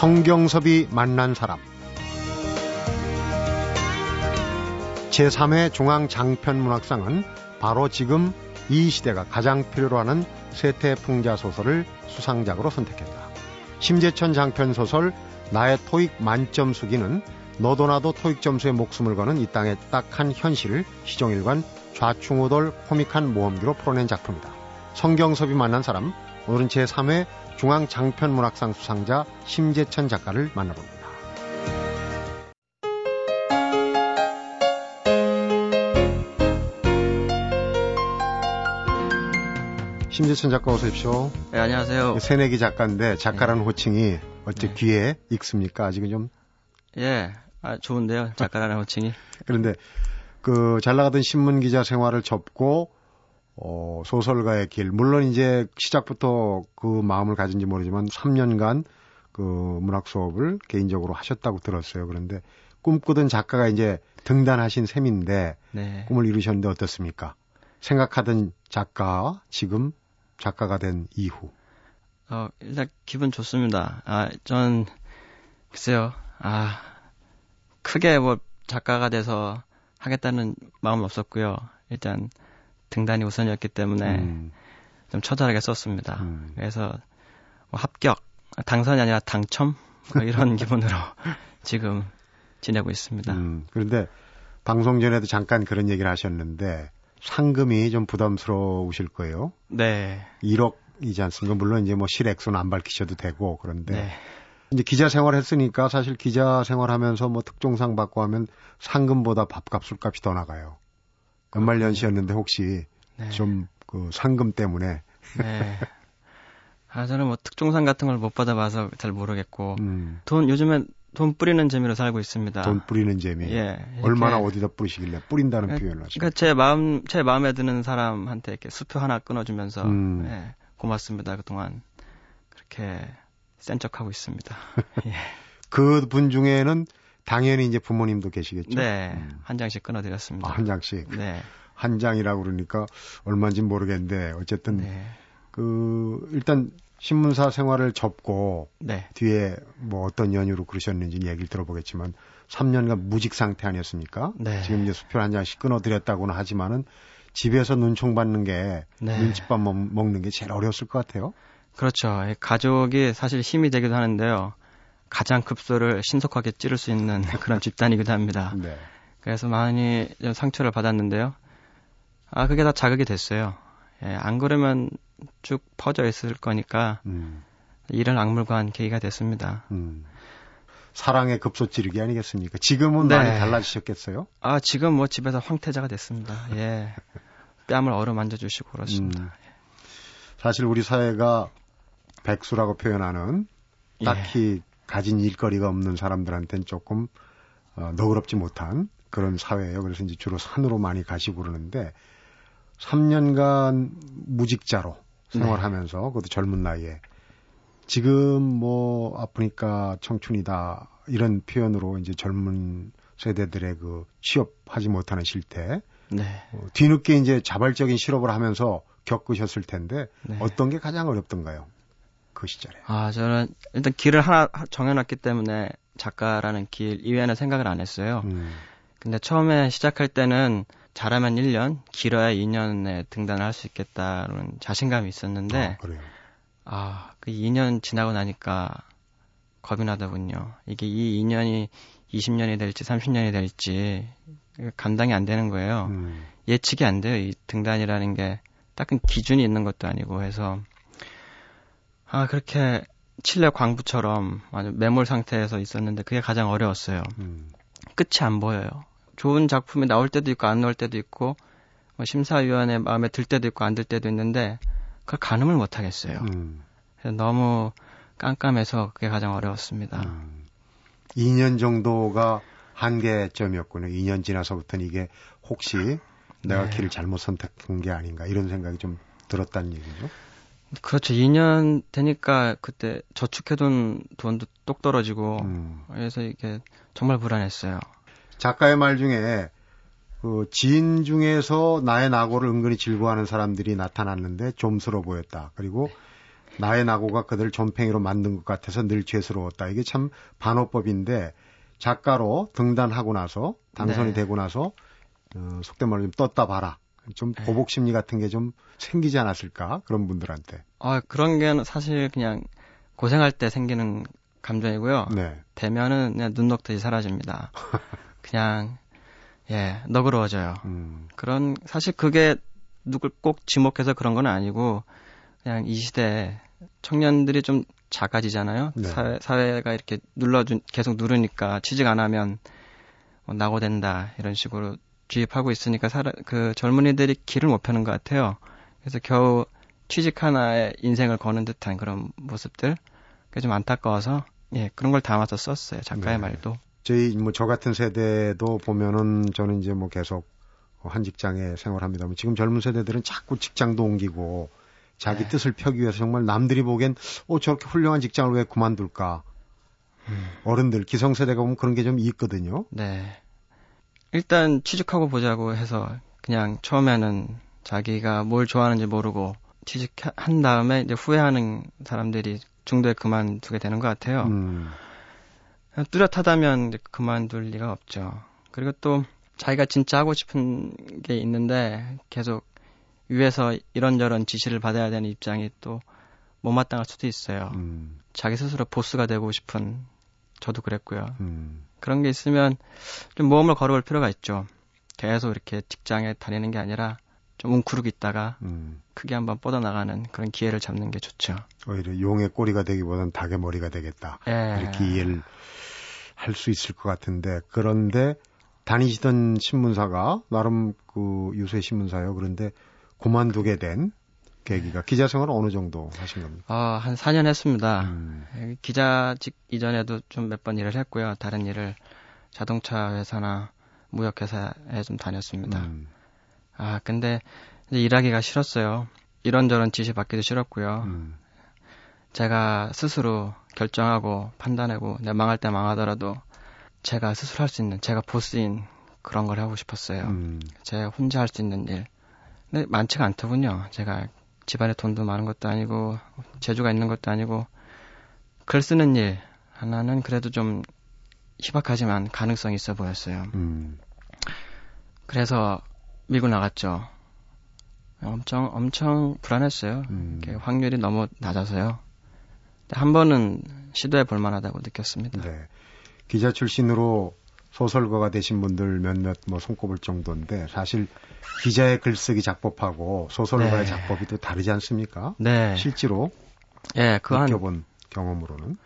성경섭이 만난 사람 제3회 중앙장편문학상은 바로 지금 이 시대가 가장 필요로 하는 세태풍자 소설을 수상작으로 선택했다. 심재천 장편 소설 나의 토익 만점 수기는 너도 나도 토익 점수에 목숨을 거는 이 땅의 딱한 현실을 시종일관 좌충우돌 코믹한 모험기로 풀어낸 작품이다. 성경섭이 만난 사람 오늘은 제3회 중앙장편문학상 수상자 심재천 작가를 만나봅니다. 심재천 작가 어서 오십시오. 네, 안녕하세요. 새내기 작가인데 작가라는 네. 호칭이 어째 네. 귀에 익습니까? 아직은 좀 예, 아, 좋은데요. 작가라는 호칭이. 그런데 그 잘 나가던 신문 기자 생활을 접고 어, 소설가의 길. 물론 이제 시작부터 그 마음을 가진지 모르지만 3년간 그 문학 수업을 개인적으로 하셨다고 들었어요. 그런데 꿈꾸던 작가가 이제 등단하신 셈인데 네. 꿈을 이루셨는데 어떻습니까? 생각하던 작가 지금 작가가 된 이후. 어, 일단 기분 좋습니다. 아, 전 글쎄요. 아, 크게 뭐 작가가 돼서 하겠다는 마음은 없었고요. 일단 등단이 우선이었기 때문에 음. 좀 처절하게 썼습니다. 음. 그래서 뭐 합격, 당선이 아니라 당첨 뭐 이런 기분으로 지금 지내고 있습니다. 음. 그런데 방송 전에도 잠깐 그런 얘기를 하셨는데 상금이 좀 부담스러우실 거예요. 네. 1억이지 않습니까? 물론 이제 뭐 실액수는 안 밝히셔도 되고 그런데 네. 이제 기자 생활 했으니까 사실 기자 생활하면서 뭐 특종상 받고 하면 상금보다 밥값 술값이 더 나가요. 연말연시였는데 혹시 네. 좀그 상금 때문에 네. 아 저는 뭐 특종상 같은 걸 못 받아봐서 잘 모르겠고 음. 돈 요즘엔 돈 뿌리는 재미로 살고 있습니다. 돈 뿌리는 재미. 예. 얼마나 어디다 뿌리시길래 뿌린다는 예, 표현을 하시죠. 그러니까 제 마음 제 마음에 드는 사람한테 이렇게 수표 하나 끊어주면서 음. 예, 고맙습니다 그동안 그렇게 센 척하고 있습니다. 예. 그분 중에는 당연히 이제 부모님도 계시겠죠. 네, 음. 한 장씩 끊어드렸습니다. 아, 한 장씩. 네. 한 장이라고 그러니까 얼마인지 모르겠는데 어쨌든 네. 그 일단 신문사 생활을 접고 네. 뒤에 뭐 어떤 연유로 그러셨는지 얘기를 들어보겠지만 3년간 무직 상태 아니었습니까? 네. 지금 이제 수표 한 장씩 끊어드렸다고는 하지만은 집에서 눈총 받는 게 네. 눈칫밥 먹, 먹는 게 제일 어려웠을 것 같아요. 그렇죠. 가족이 사실 힘이 되기도 하는데요. 가장 급소를 신속하게 찌를 수 있는 그런 집단이기도 합니다. 네. 그래서 많이 상처를 받았는데요. 아, 그게 다 자극이 됐어요. 예, 안 그러면 쭉 퍼져 있을 거니까 음. 이런 악물고 한 계기가 됐습니다. 음. 사랑의 급소 찌르기 아니겠습니까? 지금은 네. 많이 달라지셨겠어요? 아, 지금 뭐 집에서 황태자가 됐습니다. 예. 뺨을 어루만져 주시고 그렇습니다. 음. 사실 우리 사회가 백수라고 표현하는 예. 딱히 예. 가진 일거리가 없는 사람들한테는 조금 어, 너그럽지 못한 그런 사회예요. 그래서 이제 주로 산으로 많이 가시고 그러는데 3년간 무직자로 생활하면서 네. 그것도 젊은 나이에 지금 뭐 아프니까 청춘이다 이런 표현으로 이제 젊은 세대들의 그 취업하지 못하는 실태 네. 어, 뒤늦게 이제 자발적인 실업을 하면서 겪으셨을 텐데 네. 어떤 게 가장 어렵던가요? 그 시절에. 아 저는 일단 길을 하나 정해놨기 때문에 작가라는 길 이외에는 생각을 안 했어요. 음. 근데 처음에 시작할 때는 잘하면 1년, 길어야 2년에 등단을 할 수 있겠다는 자신감이 있었는데, 아? 아, 그 2년 지나고 나니까 겁이 나더군요. 이게 이 2년이 20년이 될지 30년이 될지 감당이 안 되는 거예요. 음. 예측이 안 돼요. 이 등단이라는 게 딱히 기준이 있는 것도 아니고 해서 아 그렇게 칠레 광부처럼 아주 매몰 상태에서 있었는데 그게 가장 어려웠어요. 음. 끝이 안 보여요. 좋은 작품이 나올 때도 있고 안 나올 때도 있고 뭐 심사위원회 마음에 들 때도 있고 안 들 때도 있는데 그걸 가늠을 못 하겠어요. 음. 너무 깜깜해서 그게 가장 어려웠습니다. 음. 2년 정도가 한계점이었군요. 2년 지나서부터는 이게 혹시 내가 네. 길을 잘못 선택한 게 아닌가 이런 생각이 좀 들었다는 얘기죠. 그렇죠. 2년 되니까 그때 저축해둔 돈도 똑 떨어지고 음. 그래서 이게 정말 불안했어요. 작가의 말 중에 그 지인 중에서 나의 낙오를 은근히 즐거워하는 사람들이 나타났는데 좀스러워 보였다. 그리고 나의 낙오가 그들을 존팽이로 만든 것 같아서 늘 죄스러웠다. 이게 참 반어법인데 작가로 등단하고 나서 당선이 네. 되고 나서 어, 속된 말로 좀 떴다 봐라. 좀 네. 보복 심리 같은 게 좀 생기지 않았을까 그런 분들한테. 아 그런 게 사실 그냥 고생할 때 생기는 감정이고요. 네. 되면은 그냥 눈 녹듯이 사라집니다. 그냥 예 너그러워져요. 음. 그런 사실 그게 누굴 꼭 지목해서 그런 건 아니고 그냥 이 시대에 청년들이 좀 작아지잖아요. 네. 사회, 사회가 이렇게 눌러준 계속 누르니까 취직 안 하면 뭐 낙오된다 이런 식으로 주입하고 있으니까 사람, 그 젊은이들이 길을 못 펴는 것 같아요. 그래서 겨우 취직 하나에 인생을 거는 듯한 그런 모습들 그게 좀 안타까워서 예 그런 걸 담아서 썼어요 작가의 네. 말도. 저희 뭐 저 같은 세대도 보면은 저는 이제 뭐 계속 한 직장에 생활합니다만 지금 젊은 세대들은 자꾸 직장도 옮기고 자기 네. 뜻을 펴기 위해서 정말 남들이 보기엔 어 저렇게 훌륭한 직장을 왜 그만둘까? 음. 어른들 기성세대가 보면 그런 게 좀 있거든요. 네. 일단 취직하고 보자고 해서 그냥 처음에는 자기가 뭘 좋아하는지 모르고 취직한 다음에 이제 후회하는 사람들이 중도에 그만두게 되는 것 같아요. 음. 뚜렷하다면 그만둘 리가 없죠. 그리고 또 자기가 진짜 하고 싶은 게 있는데 계속 위에서 이런저런 지시를 받아야 되는 입장이 또 못마땅할 수도 있어요. 음. 자기 스스로 보스가 되고 싶은 저도 그랬고요. 음. 그런 게 있으면 좀 모험을 걸어볼 필요가 있죠. 계속 이렇게 직장에 다니는 게 아니라 좀 웅크르고 있다가 음. 크게 한번 뻗어나가는 그런 기회를 잡는 게 좋죠. 오히려 용의 꼬리가 되기보다는 닭의 머리가 되겠다. 예. 이렇게 이해를 할 수 있을 것 같은데 그런데 다니시던 신문사가 나름 그 유세 신문사요. 그런데 그만두게 된 계기가 기자 생활을 어느 정도 하신 겁니까? 아, 한 4년 했습니다. 음. 기자직 이전에도 좀 몇 번 일을 했고요. 다른 일을 자동차 회사나 무역 회사에 좀 다녔습니다. 음. 아, 근데 일하기가 싫었어요. 이런저런 지시 받기도 싫었고요. 음. 제가 스스로 결정하고 판단하고 내가 망할 때 망하더라도 제가 스스로 할 수 있는 제가 보스인 그런 걸 하고 싶었어요. 음. 제가 혼자 할 수 있는 일. 근데 많지가 않더군요. 제가 집안에 돈도 많은 것도 아니고 재주가 있는 것도 아니고 글 쓰는 일 하나는 그래도 좀 희박하지만 가능성이 있어 보였어요. 음. 그래서 밀고 나갔죠. 엄청 엄청 불안했어요. 음. 확률이 너무 낮아서요. 한 번은 시도해 볼 만하다고 느꼈습니다. 네. 기자 출신으로 소설가가 되신 분들 몇몇 뭐 손꼽을 정도인데 사실 기자의 글쓰기 작법하고 소설가의 네. 작법이 또 다르지 않습니까? 네. 실제로 예, 그 느껴본 한... 경험으로는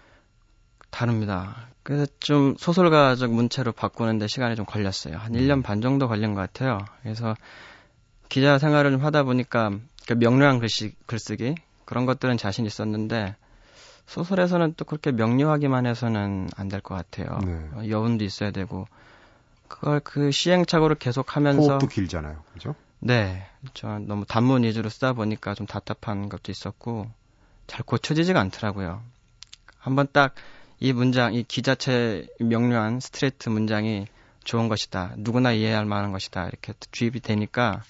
다릅니다. 그래서 좀 소설가적 문체로 바꾸는데 시간이 좀 걸렸어요. 한 1년 음. 반 정도 걸린 것 같아요. 그래서 기자 생활을 좀 하다 보니까 그 명료한 글씨, 글쓰기 그런 것들은 자신 있었는데 소설에서는 또 그렇게 명료하기만 해서는 안 될 것 같아요. 네. 어, 여운도 있어야 되고 그걸 그 시행착오를 계속 하면서 호흡도 길잖아요. 그죠? 네. 저 너무 단문 위주로 쓰다 보니까 좀 답답한 것도 있었고 잘 고쳐지지가 않더라고요. 한번 딱 이 문장, 이 기자체 명료한 스트레이트 문장이 좋은 것이다. 누구나 이해할 만한 것이다. 이렇게 주입이 되니까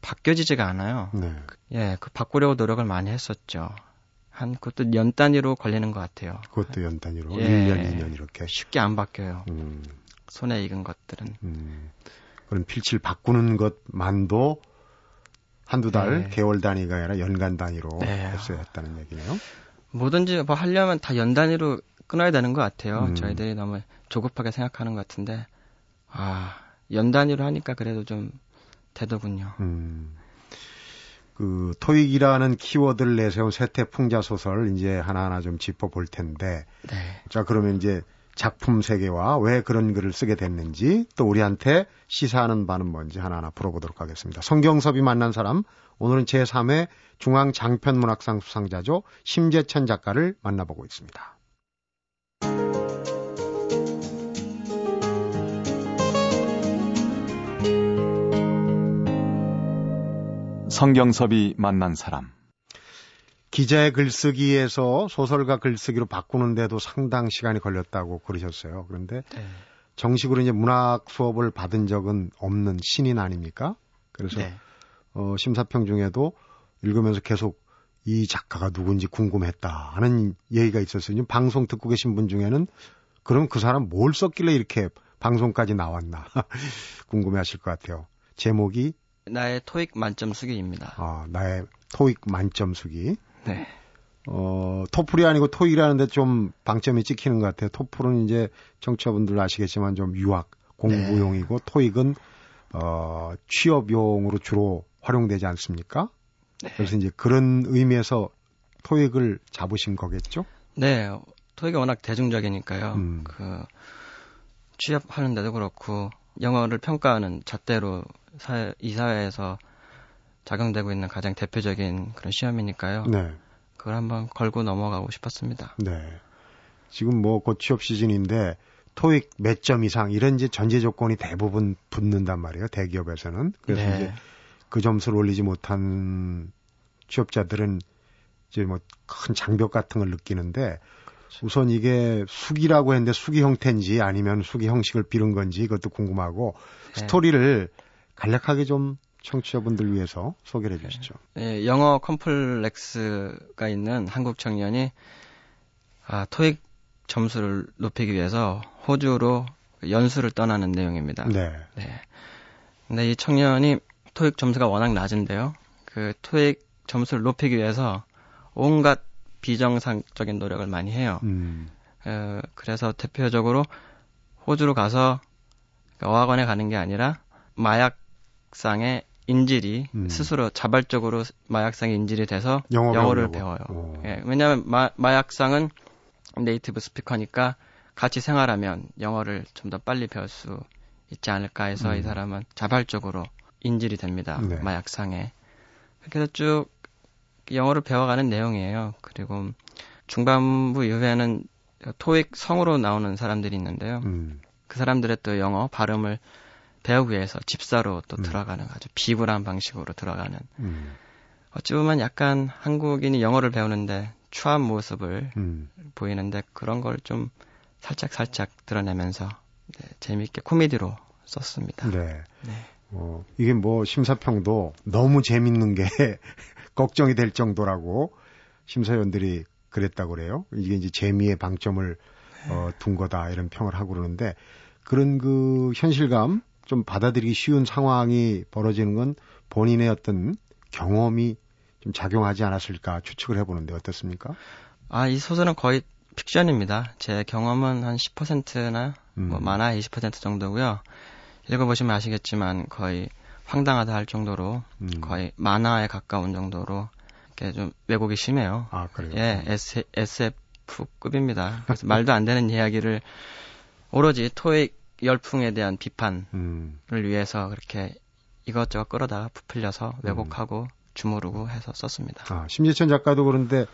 바뀌어지지가 않아요. 네. 예, 그 바꾸려고 노력을 많이 했었죠. 한 그것도 연 단위로 걸리는 것 같아요. 그것도 연 단위로 예, 1년, 2년 이렇게 쉽게 안 바뀌어요. 음. 손에 익은 것들은. 음. 그럼 필치를 바꾸는 것만도 한두 달, 네. 개월 단위가 아니라 연간 단위로 네. 했어야 했다는 얘기네요. 뭐든지 뭐 하려면 다 연 단위로 끊어야 되는 것 같아요. 음. 저희들이 너무 조급하게 생각하는 것 같은데, 아, 연 단위로 하니까 그래도 좀 되더군요. 음. 그 토익이라는 키워드를 내세운 세태 풍자 소설 이제 하나하나 좀 짚어볼 텐데 네. 자 그러면 이제 작품 세계와 왜 그런 글을 쓰게 됐는지 또 우리한테 시사하는 바는 뭔지 하나하나 풀어보도록 하겠습니다. 성경섭이 만난 사람 오늘은 제3회 중앙 장편문학상 수상자죠 심재천 작가를 만나보고 있습니다. 성경섭이 만난 사람. 기자의 글쓰기에서 소설가 글쓰기로 바꾸는데도 상당 시간이 걸렸다고 그러셨어요. 그런데 네. 정식으로 이제 문학 수업을 받은 적은 없는 신인 아닙니까? 그래서 네. 어, 심사평 중에도 읽으면서 계속 이 작가가 누군지 궁금했다 하는 얘기가 있었어요. 방송 듣고 계신 분 중에는 그럼 그 사람 뭘 썼길래 이렇게 방송까지 나왔나 궁금해 하실 것 같아요. 제목이 나의 토익 만점 수기입니다. 아, 나의 토익 만점 수기. 네. 어, 토플이 아니고 토익이라는데 좀 방점이 찍히는 것 같아요. 토플은 이제 청취자분들 아시겠지만 좀 유학, 공부용이고 네. 토익은 어, 취업용으로 주로 활용되지 않습니까? 네. 그래서 이제 그런 의미에서 토익을 잡으신 거겠죠? 네. 토익이 워낙 대중적이니까요. 음. 그 취업하는데도 그렇고 영어를 평가하는 잣대로 사회, 이 사회에서 작용되고 있는 가장 대표적인 그런 시험이니까요. 네. 그걸 한번 걸고 넘어가고 싶었습니다. 네. 지금 뭐 곧 취업 시즌인데 토익 몇 점 이상 이런 이제 전제 조건이 대부분 붙는단 말이에요. 대기업에서는. 그래서 네. 이제 그 점수를 올리지 못한 취업자들은 이제 뭐 큰 장벽 같은 걸 느끼는데 그렇죠. 우선 이게 수기라고 했는데 수기 형태인지 아니면 수기 형식을 빌은 건지 그것도 궁금하고 네. 스토리를 간략하게 좀 청취자분들 위해서 소개를 해 주시죠. 네, 영어 컴플렉스가 있는 한국 청년이 아, 토익 점수를 높이기 위해서 호주로 연수를 떠나는 내용입니다. 네. 네. 근데 이 청년이 토익 점수가 워낙 낮은데요. 그 토익 점수를 높이기 위해서 온갖 비정상적인 노력을 많이 해요. 음. 어, 그래서 대표적으로 호주로 가서 어학원에 가는 게 아니라 마약상의 인질이 음. 스스로 자발적으로 마약상의 인질이 돼서 영어 를 배워요. 예, 왜냐하면 마, 마약상은 네이티브 스피커니까 같이 생활하면 영어를 좀 더 빨리 배울 수 있지 않을까 해서 음. 이 사람은 자발적으로 인질이 됩니다. 네. 마약상에. 그래서 쭉 영어를 배워가는 내용이에요. 그리고 중반부 이후에는 토익 성으로 나오는 사람들이 있는데요. 음. 그 사람들의 또 영어 발음을 배우기 위해서 집사로 또 음. 들어가는 아주 비굴한 방식으로 들어가는 음. 어찌 보면 약간 한국인이 영어를 배우는데 추한 모습을 음. 보이는데 그런 걸 좀 살짝 살짝 드러내면서 네, 재미있게 코미디로 썼습니다. 네. 네. 어, 이게 뭐 심사평도 너무 재밌는 게 걱정이 될 정도라고 심사위원들이 그랬다고 그래요. 이게 이제 재미의 방점을 어, 둔 거다 이런 평을 하고 그러는데 그런 그 현실감 좀 받아들이기 쉬운 상황이 벌어지는 건 본인의 어떤 경험이 좀 작용하지 않았을까 추측을 해보는데 어떻습니까? 아, 이 소설은 거의 픽션입니다. 제 경험은 한 10%나 음. 뭐 많아 20% 정도고요. 읽어보시면 아시겠지만 거의 황당하다 할 정도로 음. 거의 만화에 가까운 정도로 이렇게 좀 왜곡이 심해요. 아, 그래요? 예, S, SF급입니다. 그래서 말도 안 되는 이야기를 오로지 토익 열풍에 대한 비판을 음. 위해서 그렇게 이것저것 끌어다가 부풀려서 왜곡하고 음. 주무르고 해서 썼습니다. 아, 심지천 작가도 그런데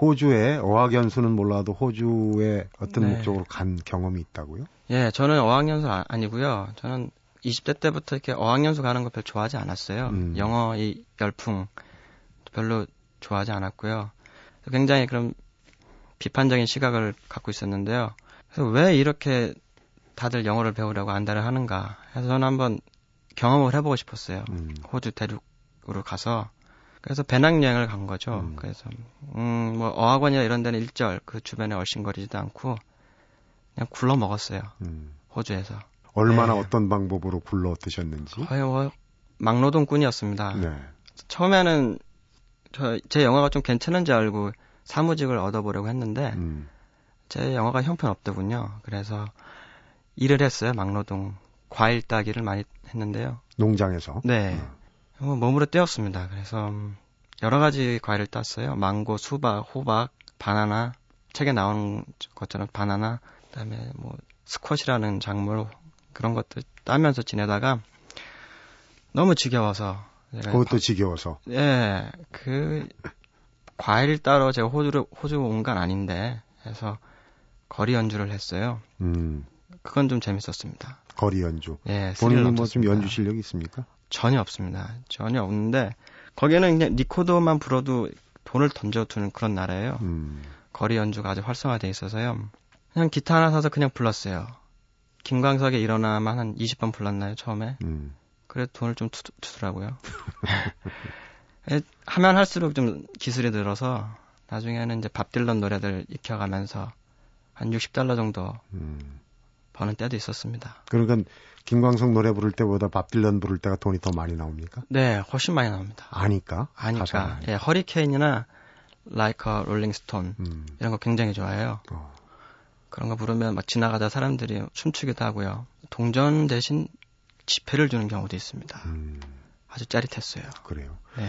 호주에 어학연수는 몰라도 호주에 어떤 네. 목적으로 간 경험이 있다고요? 예, 저는 어학연수 아, 아니고요. 저는 20대 때부터 이렇게 어학연수 가는 거 별로 좋아하지 않았어요. 음. 영어 이 열풍 별로 좋아하지 않았고요. 굉장히 그런 비판적인 시각을 갖고 있었는데요. 그래서 왜 이렇게 다들 영어를 배우려고 안달을 하는가 해서 저는 한번 경험을 해보고 싶었어요. 음. 호주 대륙으로 가서 그래서 배낭여행을 간 거죠. 음. 그래서 음 뭐 어학원이나 이런 데는 일절 그 주변에 얼씬거리지도 않고 그냥 굴러 먹었어요. 음. 호주에서. 얼마나 네. 어떤 방법으로 굴러 드셨는지? 거의 뭐 막노동꾼이었습니다. 네. 처음에는 저 제 영화가 좀 괜찮은지 알고 사무직을 얻어보려고 했는데 음. 제 영화가 형편없더군요. 그래서 일을 했어요. 막노동 과일 따기를 많이 했는데요. 농장에서. 네. 어. 몸으로 떼었습니다. 그래서 음, 여러 가지 과일을 땄어요. 망고, 수박, 호박, 바나나, 책에 나온 것처럼 바나나, 그다음에 뭐 스쿼시라는 작물 그런 것들 따면서 지내다가 너무 지겨워서 그것도 지겨워서. 예. 그 과일 따러 제가 호주를 호주 온 건 아닌데 해서 거리 연주를 했어요. 음. 그건 좀 재밌었습니다. 거리 연주. 예. 본인은 뭐좀 연주 실력이 있습니까? 전혀 없습니다. 전혀 없는데 거기는 그냥 리코더만 불어도 돈을 던져두는 그런 나라예요. 음. 거리 연주가 아주 활성화돼 있어서요. 그냥 기타 하나 사서 그냥 불렀어요. 김광석의 일어나만 한 20번 불렀나요 처음에? 음. 그래 돈을 좀 주, 주더라고요. 하면 할수록 좀 기술이 늘어서 나중에는 이제 밥 딜런 노래들 익혀가면서 한 60달러 정도 음. 버는 때도 있었습니다. 그러니까 김광석 노래 부를 때보다 밥 딜런 부를 때가 돈이 더 많이 나옵니까? 네, 훨씬 많이 나옵니다. 아니까? 아니까. 예, 허리케인이나 Rolling Stone 음. 이런 거 굉장히 좋아해요. 어. 그런 거 부르면 막 지나가다 사람들이 춤추기도 하고요. 동전 대신 지폐를 주는 경우도 있습니다. 음. 아주 짜릿했어요. 그래요. 네.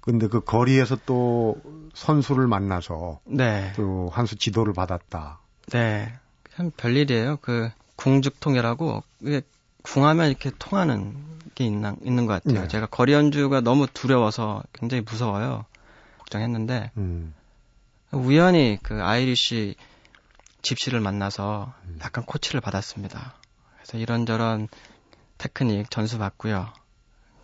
근데 그 거리에서 또 선수를 만나서 네. 또 한 수 지도를 받았다. 네. 참 별일이에요. 그 궁즉통이라고 이게 궁하면 이렇게 통하는 게 있나, 있는 것 같아요. 네. 제가 거리 연주가 너무 두려워서 굉장히 무서워요. 걱정했는데 음. 우연히 그 Irish 집시를 만나서 음. 약간 코치를 받았습니다. 그래서 이런저런 테크닉 전수 받고요.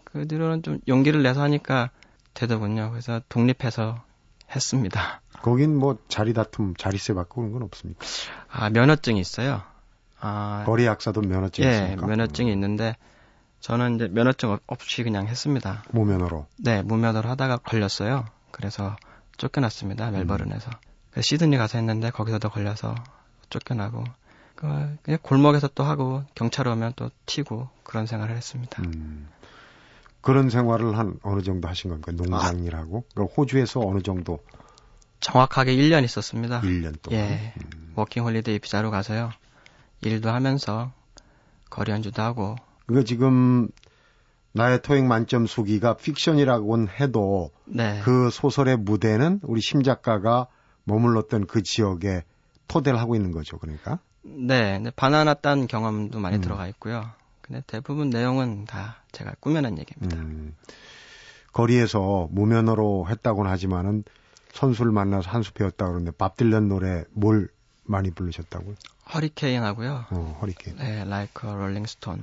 그 뒤로는 좀 용기를 내서 하니까 되더군요. 그래서 독립해서 했습니다. 거긴 뭐 자리 다툼, 자리세 받고 그런 건 없습니까? 아, 면허증이 있어요. 아, 거리 약사도 면허증이 예, 있습니까? 면허증이 있는데 저는 이제 면허증 없이 그냥 했습니다. 무면허로? 네, 무면허로 하다가 걸렸어요. 그래서 쫓겨났습니다. 멜버른에서. 음. 시드니 가서 했는데 거기서도 걸려서 쫓겨나고 그 그냥 골목에서 또 하고 경찰 오면 또 튀고 그런 생활을 했습니다. 음. 그런 생활을 한 어느 정도 하신 겁니까? 농장일하고 아. 그러니까 호주에서 어느 정도 정확하게 1년 있었습니다. 1년 동안. 예. 음. 워킹 홀리데이 비자로 가서요. 일도 하면서 거리 연주도 하고. 그러니까 지금 나의 토익 만점 수기가 픽션이라고는 해도 네. 그 소설의 무대는 우리 심 작가가 머물렀던 그 지역에 토대를 하고 있는 거죠. 그러니까. 네, 네 바나나 딴 경험도 많이 음. 들어가 있고요. 근데 대부분 내용은 다 제가 꾸며낸 얘기입니다. 음. 거리에서 무면허로 했다고는 하지만은 선수를 만나서 한 수 배웠다 그러는데 밥 딜런 노래 뭘 많이 부르셨다고요? 허리케인 하고요. 어, 허리케인. 네, Like a Rolling Stone.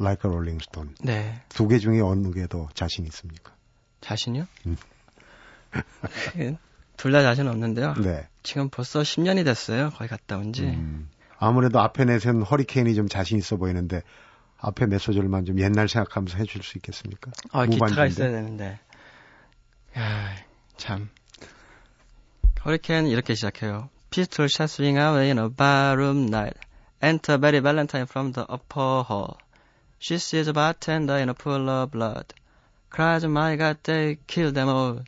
Like a Rolling Stone. 네. 두 개 중에 어느 게 더 자신 있습니까? 자신이요? 음. 둘다 자신 없는데요. 네. 지금 벌써 10년이 됐어요. 거기 갔다 온 지. 음. 아무래도 앞에 내세운 허리케인이 좀 자신 있어 보이는데 앞에 몇 소절만 좀 옛날 생각하면서 해줄 수 있겠습니까? 아, 무반주인데. 기타가 있어야 되는데. 야, 참. 허리케인 이렇게 시작해요. Pistol shot swing away in a barroom night. Enter Betty Valentine from the upper hall. She sees a bartender in a pool of blood. Cries, my God, they killed them all.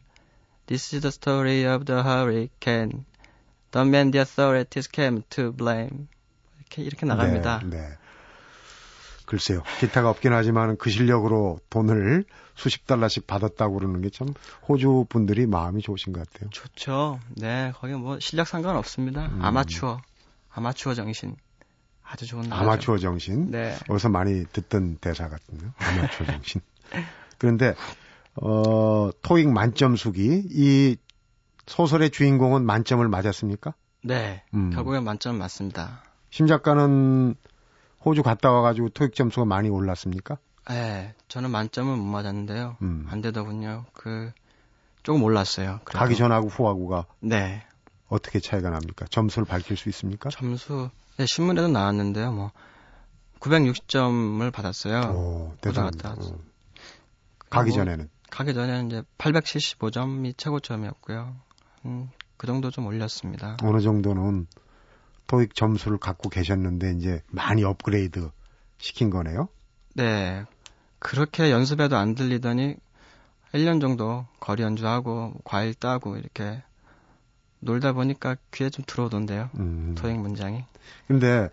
This is the story of the hurricane. The man the authorities came to blame. 이렇게, 이렇게 나갑니다. 네, 네. 글쎄요. 기타가 없긴 하지만 그 실력으로 돈을 수십 달러씩 받았다고 그러는 게 참 호주 분들이 마음이 좋으신 것 같아요. 좋죠. 네, 거기 뭐 실력 상관없습니다. 음. 아마추어, 아마추어 정신. 아주 좋은 나라죠. 아마추어 정신. 네. 어디서 많이 듣던 대사 같은데요. 아마추어 정신. 그런데 어 토익 만점 수기 이 소설의 주인공은 만점을 맞았습니까? 네. 음. 결국엔 만점 맞습니다. 심 작가는 호주 갔다 와가지고 토익 점수가 많이 올랐습니까? 네, 저는 만점은 못 맞았는데요. 음. 안 되더군요. 그 조금 올랐어요. 그래도. 가기 전하고 후하고가 네. 어떻게 차이가 납니까? 점수를 밝힐 수 있습니까? 점수 네, 신문에도 나왔는데요. 뭐 960점을 받았어요. 오, 대단하다. 어. 가기 뭐, 전에는 가기 전에는 이제 875점이 최고점이었고요. 음, 그 정도 좀 올렸습니다. 어느 정도는 토익 점수를 갖고 계셨는데 이제 많이 업그레이드 시킨 거네요. 네. 그렇게 연습해도 안 들리더니 1년 정도 거리 연주하고 과일 따고 이렇게 놀다 보니까 귀에 좀 들어오던데요. 음. 토익 문장이. 근데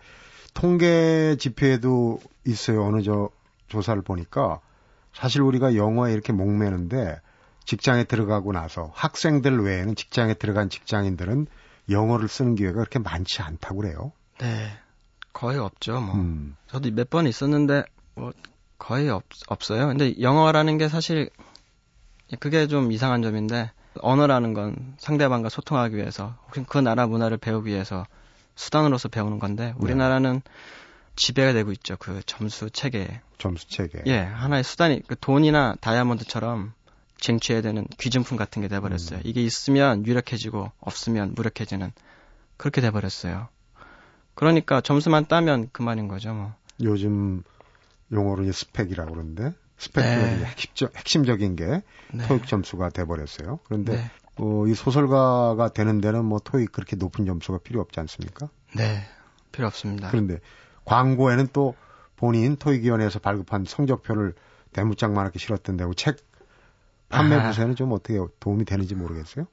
통계 지표에도 있어요. 어느 저 조사를 보니까 사실 우리가 영어에 이렇게 목매는데 직장에 들어가고 나서 학생들 외에는 직장에 들어간 직장인들은 영어를 쓰는 기회가 그렇게 많지 않다고 그래요. 네. 거의 없죠, 뭐. 음. 저도 몇 번 있었는데, 뭐, 거의 없, 없어요. 근데 영어라는 게 사실, 그게 좀 이상한 점인데, 언어라는 건 상대방과 소통하기 위해서, 혹시 그 나라 문화를 배우기 위해서 수단으로서 배우는 건데, 우리나라는 네. 지배가 되고 있죠. 그 점수 체계. 점수 체계. 예, 하나의 수단이, 그 돈이나 다이아몬드처럼 쟁취해야 되는 귀중품 같은 게 돼버렸어요. 음. 이게 있으면 유력해지고 없으면 무력해지는 그렇게 돼버렸어요. 그러니까 점수만 따면 그만인 거죠, 뭐. 요즘 용어로 스펙이라고 그러는데 스펙들이 네. 핵심적, 핵심적인 게 네. 토익 점수가 돼버렸어요. 그런데 네. 어, 이 소설가가 되는 데는 뭐 토익 그렇게 높은 점수가 필요 없지 않습니까? 네, 필요 없습니다. 그런데 광고에는 또 본인 토익위원회에서 발급한 성적표를 대문짝만하게 실었던데 책 판매 부세는 좀 어떻게 도움이 되는지 모르겠어요?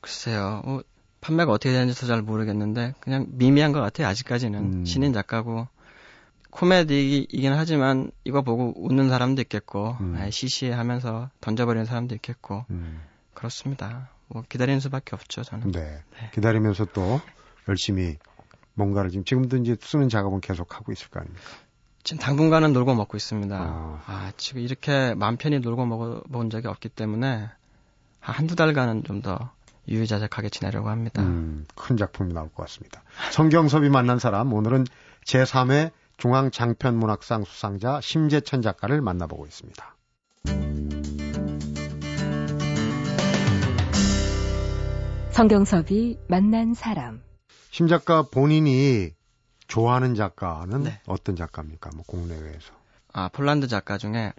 글쎄요. 어, 판매가 어떻게 되는지도 잘 모르겠는데 그냥 미미한 것 같아요. 아직까지는 음. 신인 작가고 코미디이긴 하지만 이거 보고 웃는 사람도 있겠고 음. 아, 시시하면서 던져버리는 사람도 있겠고 음. 그렇습니다. 뭐 기다리는 수밖에 없죠 저는. 네. 네. 기다리면서 또 열심히 뭔가를 지금 지금도 이제 쓰는 작업은 계속 하고 있을 거 아닙니까? 지금 당분간은 놀고 먹고 있습니다. 아, 아 지금 이렇게 마음 편히 놀고 먹어 본 적이 없기 때문에 한두 달간은 좀 더 유유자적하게 지내려고 합니다. 음, 큰 작품이 나올 것 같습니다. 성경섭이 만난 사람 오늘은 제3회 중앙장편문학상 수상자 심재천 작가를 만나보고 있습니다. 성경섭이 만난 사람. 심 작가 본인이 좋아하는 작가는 네. 어떤 작가입니까? 뭐 국내외에서. 아 폴란드 작가 중에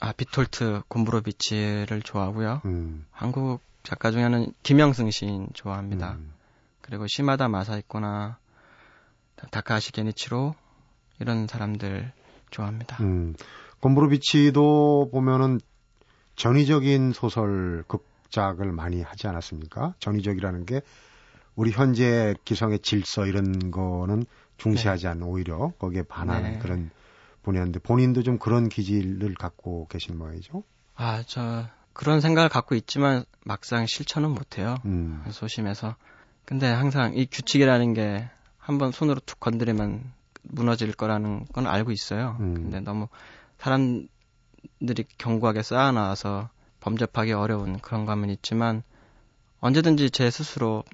아 비톨트 곰브로비치를 좋아하고요. 음. 한국 작가 중에는 김영승 시인 좋아합니다. 음. 그리고 시마다 마사이코나 다카시 게니치로 이런 사람들 좋아합니다. 음. 곰브로비치도 보면은 전위적인 소설 극작을 많이 하지 않았습니까? 전위적이라는 게 우리 현재 기성의 질서 이런 거는 중시하지 네. 않는 오히려 거기에 반하는 네. 그런 분야인데 본인도 좀 그런 기질을 갖고 계신 모양이죠? 아, 저 그런 생각을 갖고 있지만 막상 실천은 못해요. 음. 소심해서. 근데 항상 이 규칙이라는 게 한번 손으로 툭 건드리면 무너질 거라는 건 알고 있어요. 음. 근데 너무 사람들이 견고하게 쌓아놔서 범접하기 어려운 그런 감은 있지만 언제든지 제 스스로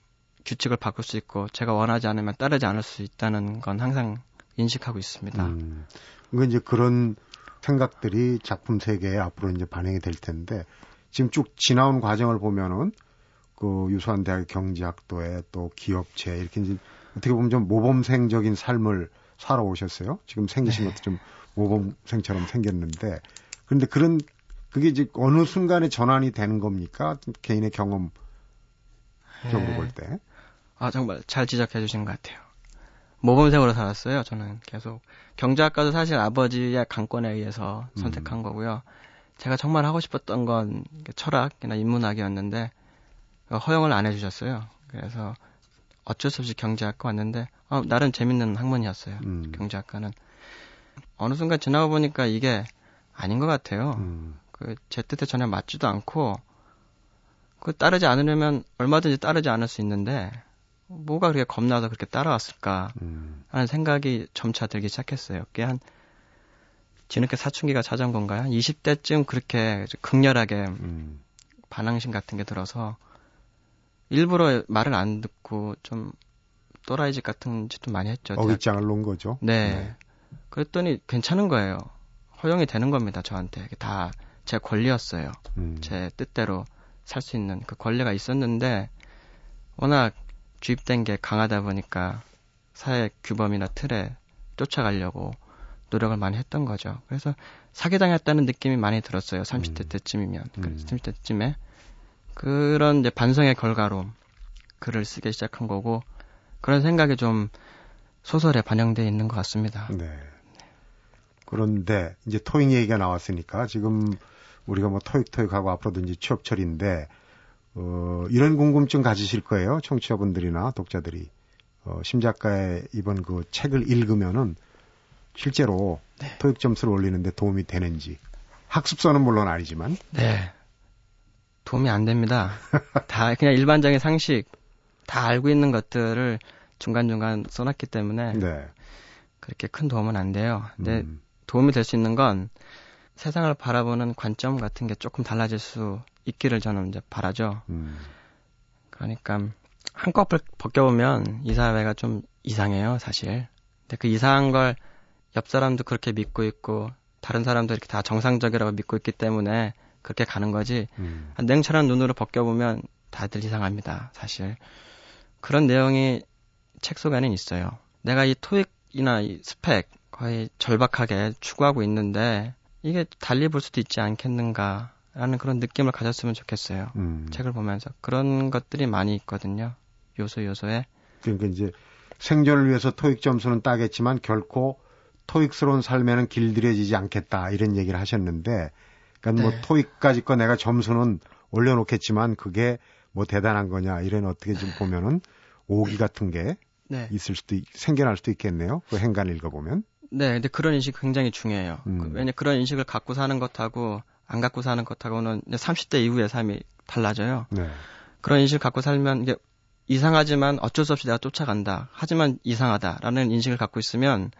규칙을 바꿀 수 있고 제가 원하지 않으면 따르지 않을 수 있다는 건 항상 인식하고 있습니다. 음, 그러니까 이제 그런 생각들이 작품 세계에 앞으로 이제 반영이 될 텐데 지금 쭉 지나온 과정을 보면은 그 유수한 대학 경제학도에 또 기업체 이렇게 이제 어떻게 보면 좀 모범생적인 삶을 살아오셨어요. 지금 생기신 네. 것도 좀 모범생처럼 생겼는데 그런데 그런 그게 이제 어느 순간에 전환이 되는 겁니까? 개인의 경험 적으로 네. 볼 때. 아, 정말 잘 지적해 주신 것 같아요. 모범생으로 살았어요, 저는 계속. 경제학과도 사실 아버지의 강권에 의해서 음. 선택한 거고요. 제가 정말 하고 싶었던 건 철학이나 인문학이었는데, 허용을 안 해주셨어요. 그래서 어쩔 수 없이 경제학과 왔는데, 어, 나름 재밌는 학문이었어요. 음. 경제학과는. 어느 순간 지나고 보니까 이게 아닌 것 같아요. 음. 그제 뜻에 전혀 맞지도 않고, 그 따르지 않으려면 얼마든지 따르지 않을 수 있는데, 뭐가 그렇게 겁나서 그렇게 따라왔을까 음. 하는 생각이 점차 들기 시작했어요. 그게 한 뒤늦게 사춘기가 찾아온 건가요? 한 20대쯤 그렇게 극렬하게 음. 반항심 같은 게 들어서 일부러 말을 안 듣고 좀 또라이 짓 같은 짓도 많이 했죠. 어깃장을 놓은 거죠. 네. 네. 그랬더니 괜찮은 거예요. 허용이 되는 겁니다. 저한테. 다 제 권리였어요. 음. 제 뜻대로 살 수 있는 그 권리가 있었는데 워낙 주입된 게 강하다 보니까 사회 규범이나 틀에 쫓아가려고 노력을 많이 했던 거죠. 그래서 사기당했다는 느낌이 많이 들었어요. 30대 음. 때쯤이면. 그 음. 30대 쯤에. 그런 이제 반성의 결과로 글을 쓰기 시작한 거고, 그런 생각이 좀 소설에 반영되어 있는 것 같습니다. 네. 그런데 이제 토익 얘기가 나왔으니까 지금 우리가 뭐 토익 토익하고 앞으로도 이제 취업철인데 어, 이런 궁금증 가지실 거예요. 청취자분들이나 독자들이. 어, 심 작가의 이번 그 책을 읽으면은 실제로 네. 토익 점수를 올리는데 도움이 되는지. 학습서는 물론 아니지만. 네. 도움이 안 됩니다. 다 그냥 일반적인 상식, 다 알고 있는 것들을 중간 중간 써놨기 때문에. 네. 그렇게 큰 도움은 안 돼요. 근데 음. 도움이 될 수 있는 건 세상을 바라보는 관점 같은 게 조금 달라질 수 있기를 저는 이제 바라죠. 음. 그러니까 한꺼풀 벗겨보면 이 사회가 좀 이상해요, 사실. 근데 그 이상한 걸 옆 사람도 그렇게 믿고 있고 다른 사람도 이렇게 다 정상적이라고 믿고 있기 때문에 그렇게 가는 거지. 음. 냉철한 눈으로 벗겨보면 다들 이상합니다, 사실. 그런 내용이 책 속에는 있어요. 내가 이 토익이나 이 스펙 거의 절박하게 추구하고 있는데 이게 달리 볼 수도 있지 않겠는가 라는 그런 느낌을 가졌으면 좋겠어요. 음. 책을 보면서 그런 것들이 많이 있거든요. 요소 요소에. 그러니까 이제 생존을 위해서 토익 점수는 따겠지만 결코 토익스러운 삶에는 길들여지지 않겠다 이런 얘기를 하셨는데 그러니까 뭐 네. 뭐 토익까지 거 내가 점수는 올려놓겠지만 그게 뭐 대단한 거냐 이런 어떻게 좀 보면은 오기 같은 게 네. 있을 수도 생겨날 수도 있겠네요. 그 행간을 읽어보면. 네, 근데 그런 인식 굉장히 중요해요. 음. 그 왜냐 그런 인식을 갖고 사는 것하고 안 갖고 사는 것하고는 이제 30대 이후의 삶이 달라져요. 네. 그런 인식을 갖고 살면 이게 이상하지만 어쩔 수 없이 내가 쫓아간다. 하지만 이상하다라는 인식을 갖고 있으면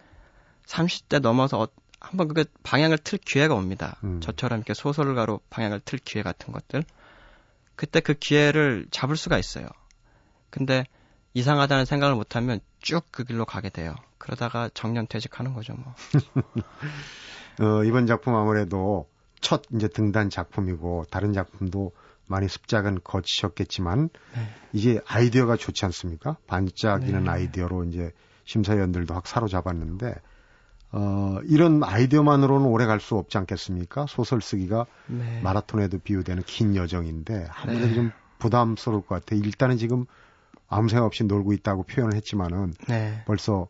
30대 넘어서 어, 한번 그게 방향을 틀 기회가 옵니다. 음. 저처럼 이렇게 소설가로 방향을 틀 기회 같은 것들. 그때 그 기회를 잡을 수가 있어요. 근데 이상하다는 생각을 못하면 쭉 그 길로 가게 돼요. 그러다가 정년 퇴직하는 거죠, 뭐. 어, 이번 작품 아무래도 첫 이제 등단 작품이고 다른 작품도 많이 습작은 거치셨겠지만 네. 이게 아이디어가 좋지 않습니까? 반짝이는 네. 아이디어로 이제 심사위원들도 확 사로잡았는데 어, 이런 아이디어만으로는 오래 갈 수 없지 않겠습니까? 소설 쓰기가 네. 마라톤에도 비유되는 긴 여정인데 아무래도 네. 좀 부담스러울 것 같아요. 일단은 지금 아무 생각 없이 놀고 있다고 표현을 했지만은 네. 벌써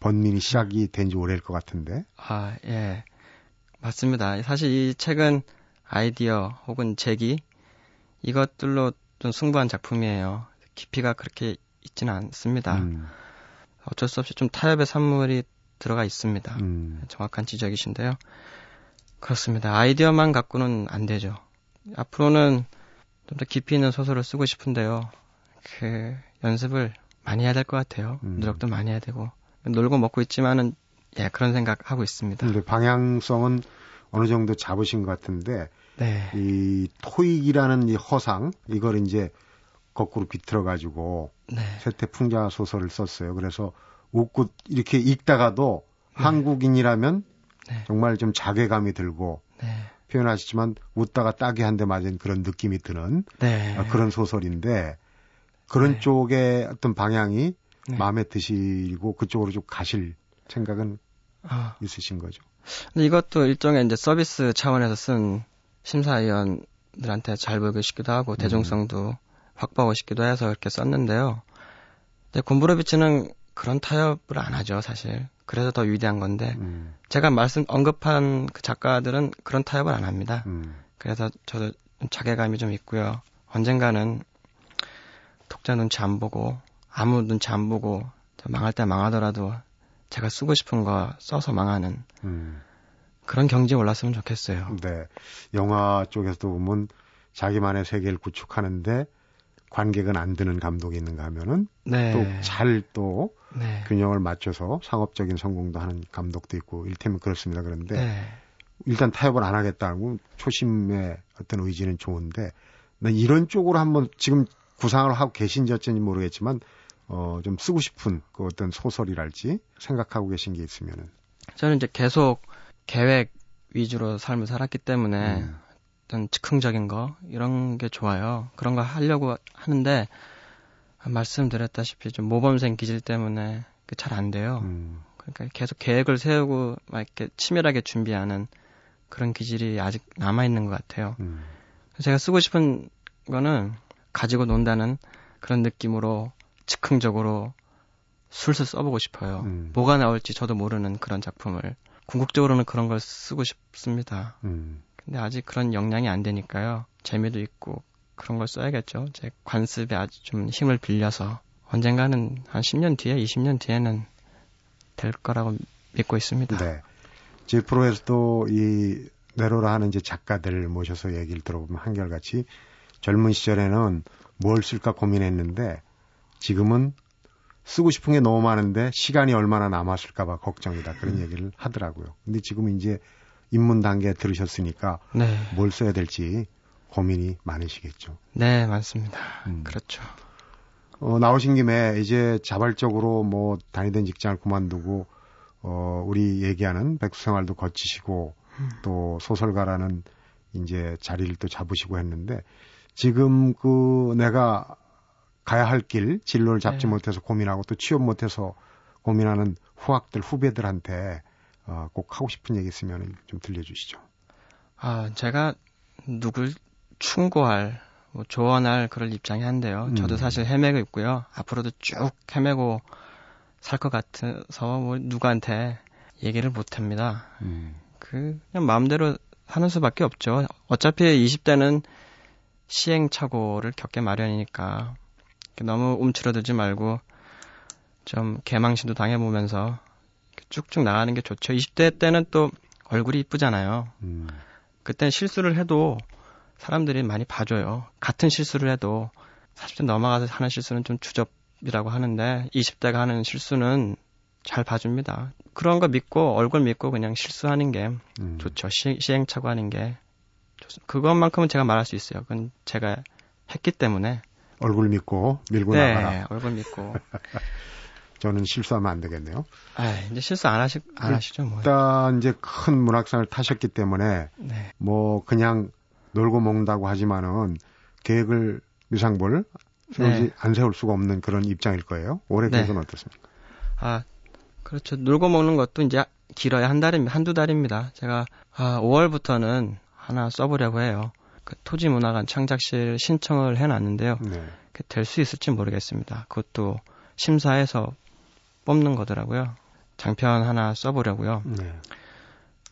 번민이 시작이 된 지 오래일 것 같은데. 아, 예. 맞습니다. 사실 이 책은 아이디어 혹은 제기 이것들로 좀 승부한 작품이에요. 깊이가 그렇게 있지는 않습니다. 음. 어쩔 수 없이 좀 타협의 산물이 들어가 있습니다. 음. 정확한 지적이신데요. 그렇습니다. 아이디어만 갖고는 안 되죠. 앞으로는 좀 더 깊이 있는 소설을 쓰고 싶은데요. 그 연습을 많이 해야 될 것 같아요. 음. 노력도 많이 해야 되고 놀고 먹고 있지만은 예 그런 생각 하고 있습니다. 근데 방향성은 어느 정도 잡으신 것 같은데 네. 이 토익이라는 이 허상 이걸 이제 거꾸로 비틀어 가지고 네. 세태 풍자 소설을 썼어요. 그래서 웃고 이렇게 읽다가도 네. 한국인이라면 네. 정말 좀 자괴감이 들고 네. 표현하시지만 웃다가 딱이 한대 맞은 그런 느낌이 드는 네. 어, 그런 소설인데 그런 네. 쪽의 어떤 방향이 마음에 드시고 그쪽으로 좀 가실 생각은 아. 있으신 거죠. 근데 이것도 일종의 이제 서비스 차원에서 쓴 심사위원들한테 잘 보이고 싶기도 하고 음. 대중성도 확보하고 싶기도 해서 이렇게 썼는데요. 근데 곰브로비치는 그런 타협을 안 하죠, 사실. 그래서 더 위대한 건데 음. 제가 말씀 언급한 그 작가들은 그런 타협을 안 합니다. 음. 그래서 저도 자괴감이 좀 있고요. 언젠가는 독자 눈치 안 보고 아무 눈치 안 보고 망할 때 망하더라도 제가 쓰고 싶은 거 써서 망하는 음. 그런 경지에 올랐으면 좋겠어요. 네. 영화 쪽에서도 보면 자기만의 세계를 구축하는데 관객은 안 드는 감독이 있는가 하면은 네. 또잘또 또 네. 균형을 맞춰서 상업적인 성공도 하는 감독도 있고 일테면 그렇습니다. 그런데 네. 일단 타협을 안 하겠다고 초심의 어떤 의지는 좋은데 이런 쪽으로 한번 지금 구상을 하고 계신지 어쩐지 모르겠지만 어 좀 쓰고 싶은 그 어떤 소설이랄지 생각하고 계신 게 있으면은 저는 이제 계속 계획 위주로 삶을 살았기 때문에 음. 어떤 즉흥적인 거 이런 게 좋아요. 그런 거 하려고 하는데 말씀드렸다시피 좀 모범생 기질 때문에 잘 안 돼요. 음. 그러니까 계속 계획을 세우고 막 이렇게 치밀하게 준비하는 그런 기질이 아직 남아 있는 것 같아요. 음. 제가 쓰고 싶은 거는 가지고 논다는 그런 느낌으로 즉흥적으로 술술 써보고 싶어요. 음. 뭐가 나올지 저도 모르는 그런 작품을 궁극적으로는 그런 걸 쓰고 싶습니다. 음. 근데 아직 그런 역량이 안 되니까요. 재미도 있고 그런 걸 써야겠죠. 제 관습에 아주 좀 힘을 빌려서 언젠가는 한 10년 뒤에, 20년 뒤에는 될 거라고 믿고 있습니다. 네. 제 프로에서도 이 내로라 하는 이제 작가들 모셔서 얘기를 들어보면 한결같이 젊은 시절에는 뭘 쓸까 고민했는데 지금은 쓰고 싶은 게 너무 많은데 시간이 얼마나 남았을까봐 걱정이다 그런 음. 얘기를 하더라고요. 근데 지금 이제 입문 단계 들으셨으니까 네. 뭘 써야 될지 고민이 많으시겠죠. 네, 맞습니다. 음. 그렇죠. 어, 나오신 김에 이제 자발적으로 뭐 다니던 직장을 그만두고 어, 우리 얘기하는 백수 생활도 거치시고 음. 또 소설가라는 이제 자리를 또 잡으시고 했는데 지금 그 내가 가야 할 길, 진로를 잡지 네. 못해서 고민하고 또 취업 못해서 고민하는 후학들, 후배들한테 어, 꼭 하고 싶은 얘기 있으면 좀 들려주시죠. 아, 제가 누굴 충고할, 뭐 조언할 그럴 입장이 한데요. 음. 저도 사실 헤매고 있고요. 앞으로도 쭉 헤매고 살 것 같아서 뭐 누구한테 얘기를 못 합니다. 음. 그 그냥 마음대로 하는 수밖에 없죠. 어차피 20대는 시행착오를 겪게 마련이니까 너무 움츠러들지 말고 좀 개망신도 당해보면서 쭉쭉 나가는 게 좋죠. 20대 때는 또 얼굴이 이쁘잖아요. 음. 그땐 실수를 해도 사람들이 많이 봐줘요. 같은 실수를 해도 40대 넘어가서 하는 실수는 좀 주접이라고 하는데 20대가 하는 실수는 잘 봐줍니다. 그런 거 믿고 얼굴 믿고 그냥 실수하는 게 음. 좋죠. 시, 시행착오 하는 게 좋습니다. 그것만큼은 제가 말할 수 있어요. 그건 제가 했기 때문에 얼굴 믿고 밀고 네, 나가라. 얼굴 믿고. 저는 실수하면 안 되겠네요. 아, 이제 실수 안 하시 안 하시죠, 뭐. 일단 이제 큰 문학상을 타셨기 때문에 네. 뭐 그냥 놀고 먹는다고 하지만은 계획을 미상볼 세우지 네. 안 세울 수가 없는 그런 입장일 거예요. 올해 네. 계획은 어떻습니까? 아, 그렇죠. 놀고 먹는 것도 이제 길어야 한 달입니다. 한두 달입니다. 제가 아, 5월부터는 하나 써보려고 해요. 그 토지문화관 창작실 신청을 해놨는데요. 네. 될수 있을지 모르겠습니다. 그것도 심사해서 뽑는 거더라고요. 장편 하나 써보려고요. 네.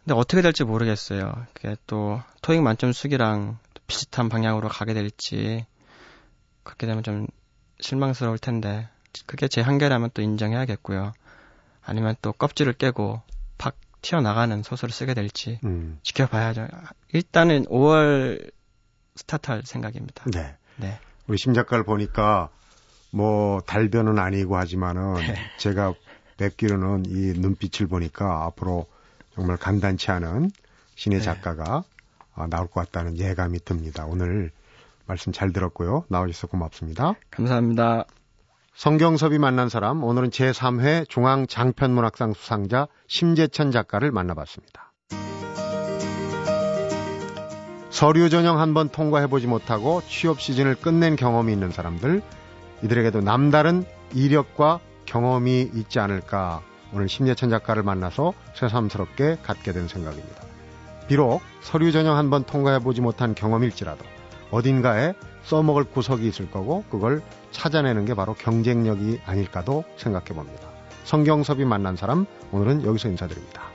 근데 어떻게 될지 모르겠어요. 그게 또 토익 만점 수기랑 비슷한 방향으로 가게 될지 그렇게 되면 좀 실망스러울 텐데 그게 제 한계라면 또 인정해야겠고요. 아니면 또 껍질을 깨고 팍 튀어나가는 소설을 쓰게 될지 음. 지켜봐야죠. 일단은 5월 스타트할 생각입니다. 네. 네. 우리 심 작가를 보니까 뭐 달변은 아니고 하지만은 네. 제가 뵙기로는 이 눈빛을 보니까 앞으로 정말 간단치 않은 신의 네. 작가가 아, 나올 것 같다는 예감이 듭니다. 오늘 말씀 잘 들었고요. 나와주셔서 고맙습니다. 감사합니다. 성경섭이 만난 사람, 오늘은 제3회 중앙장편문학상 수상자 심재천 작가를 만나봤습니다. 서류 전형 한 번 통과해보지 못하고 취업 시즌을 끝낸 경험이 있는 사람들, 이들에게도 남다른 이력과 경험이 있지 않을까 오늘 심재천 작가를 만나서 새삼스럽게 갖게 된 생각입니다. 비록 서류 전형 한 번 통과해보지 못한 경험일지라도 어딘가에 써먹을 구석이 있을 거고 그걸 찾아내는 게 바로 경쟁력이 아닐까도 생각해 봅니다. 성경섭이 만난 사람 오늘은 여기서 인사드립니다.